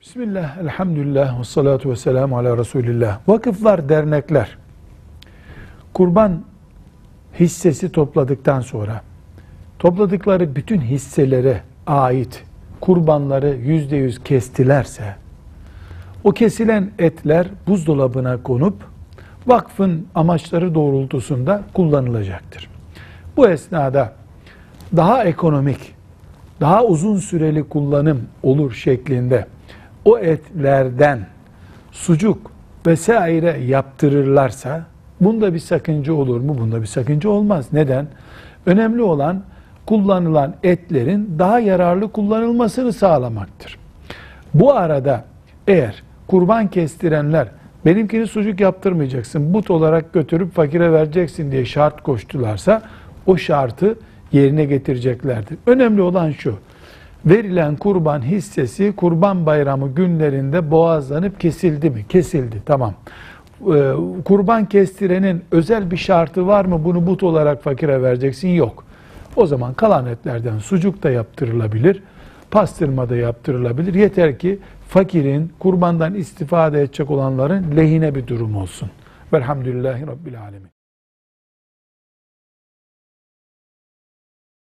Bismillah, elhamdülillah, ve salatu ve selamu ala Resulillah. Vakıflar, dernekler, kurban hissesi topladıktan sonra, topladıkları bütün hisselere ait kurbanları yüzde yüz kestilerse, o kesilen etler buzdolabına konup, vakfın amaçları doğrultusunda kullanılacaktır. Bu esnada daha ekonomik, daha uzun süreli kullanım olur şeklinde o etlerden sucuk vesaire yaptırırlarsa bunda bir sakınca olur mu? Bunda bir sakınca olmaz. Neden? Önemli olan kullanılan etlerin daha yararlı kullanılmasını sağlamaktır. Bu arada eğer kurban kestirenler benimkini sucuk yaptırmayacaksın, but olarak götürüp fakire vereceksin diye şart koştularsa o şartı yerine getireceklerdir. Önemli olan şu, verilen kurban hissesi kurban bayramı günlerinde boğazlanıp kesildi mi? Kesildi, tamam. Ee, kurban kestirenin özel bir şartı var mı? Bunu but olarak fakire vereceksin? Yok. O zaman kalan etlerden sucuk da yaptırılabilir, pastırma da yaptırılabilir. Yeter ki fakirin, kurbandan istifade edecek olanların lehine bir durum olsun. Velhamdülillahi Rabbil Alemin.